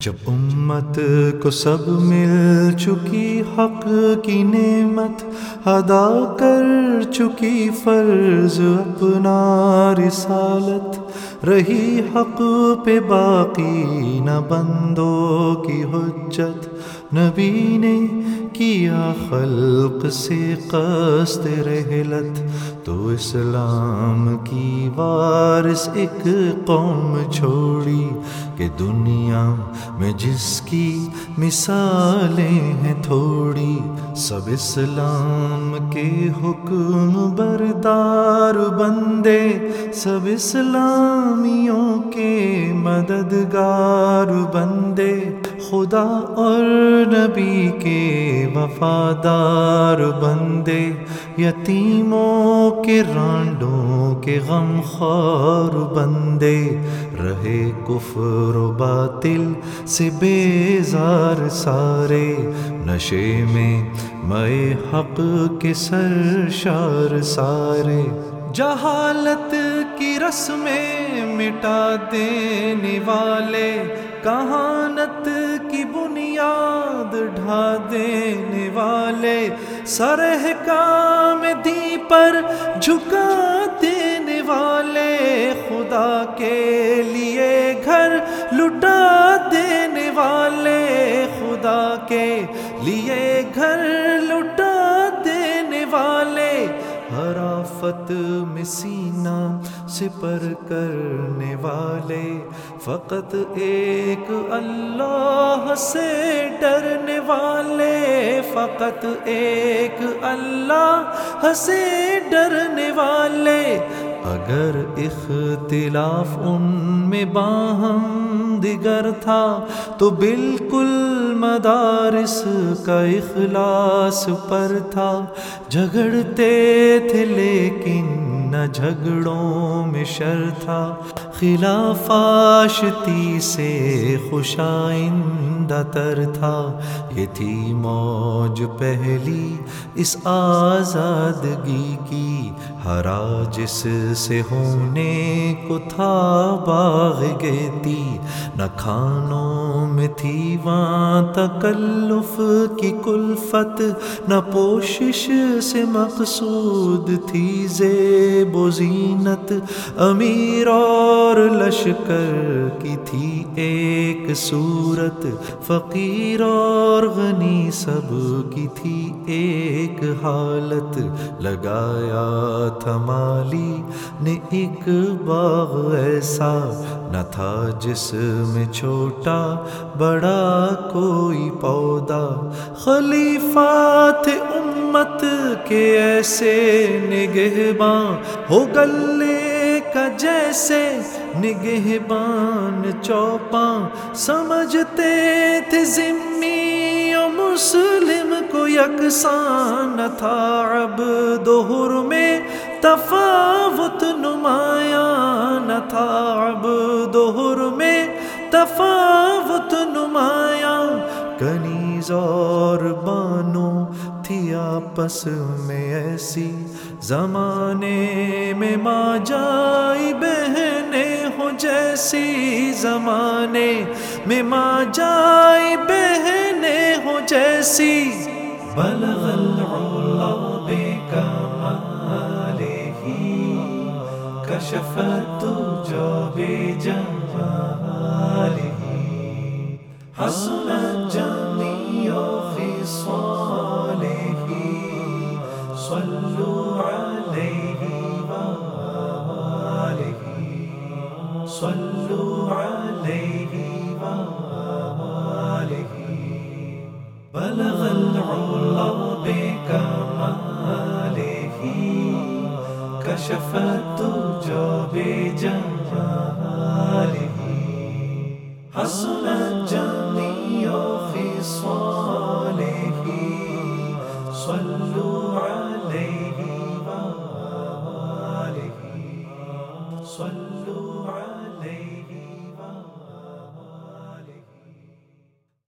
جب امت کو سب مل چکی حق کی نعمت ادا کر چکی فرض اپنا رسالت، رہی حق پہ باقی نہ بندوں کی حجت۔ نبی نے کیا خلق سے قصد رحلت، تو اسلام کی وارث ایک قوم چھوڑی کہ دنیا میں جس کی مثالیں ہیں تھوڑی، سب اسلام کے حکم بردار بندے، سب اسلامیوں کے مددگار بندے۔ خدا اور نبی کے وفادار بندے، یتیموں کے رانڈوں کے غم خور بندے۔ رہے کفر و باطل سے بیزار سارے۔ نشے میں میں حق کے سرشار سارے۔ جہالت کی رسمیں مٹا دینے والے، کہانت یاد ڈھا دینے والے سرح کام دی پر جھکا دینے والے خدا کے لیے گھر لٹا دینے والے خدا کے لیے گھر حرافت میں سینہ سپر کرنے والے۔ فقط ایک اللہ سے ڈرنے والے۔ فقط ایک اللہ سے ڈرنے والے۔ اگر اختلاف ان میں باہم دیگر تھا تو بالکل مدارس کا اخلاص پر تھا۔ جھگڑتے تھے لیکن نہ جھگڑوں میں شر تھا۔ خلاف آشتی سے خوشائندہ تر تھا۔ یہ تھی موج پہلی اس آزادگی کی۔ ہرا جس سے ہونے کو تھا باغ گیتی۔ نہ کھانوں میں تھی وہاں تکلف کی کلفت۔ نہ پوشش سے مقصود تھی زیب و زینت۔ امیر اور لشکر کی تھی ایک صورت، فقیر اور غنی سب کی تھی ایک حالت۔ لگایا تھا مالی نے ایک باغ ایسا، نہ تھا جس میں چھوٹا بڑا کوئی پودا۔ خلیفہ تھے امت کے ایسے نگہباں ہو گلے کا جیسے نگہبان چوپاں سمجھتے تھے ذمی و مسلم کو یکساں نہ تھا۔ اب دوہر میں تفاوت نمایاں نہ تھا۔ اب دوہر میں تفاوت نمایاں کنیز اور بانو تھی آپس میں ایسی زمانے میں ماں جائی بہنیں ہو جیسی زمانے میں ماں جائی بہنیں ہو جیسی بلغ العلا بے کمال ہی کشفت جو صلوا عليه وآله. بلغ العلا بكماله. كشف الدجى بجماله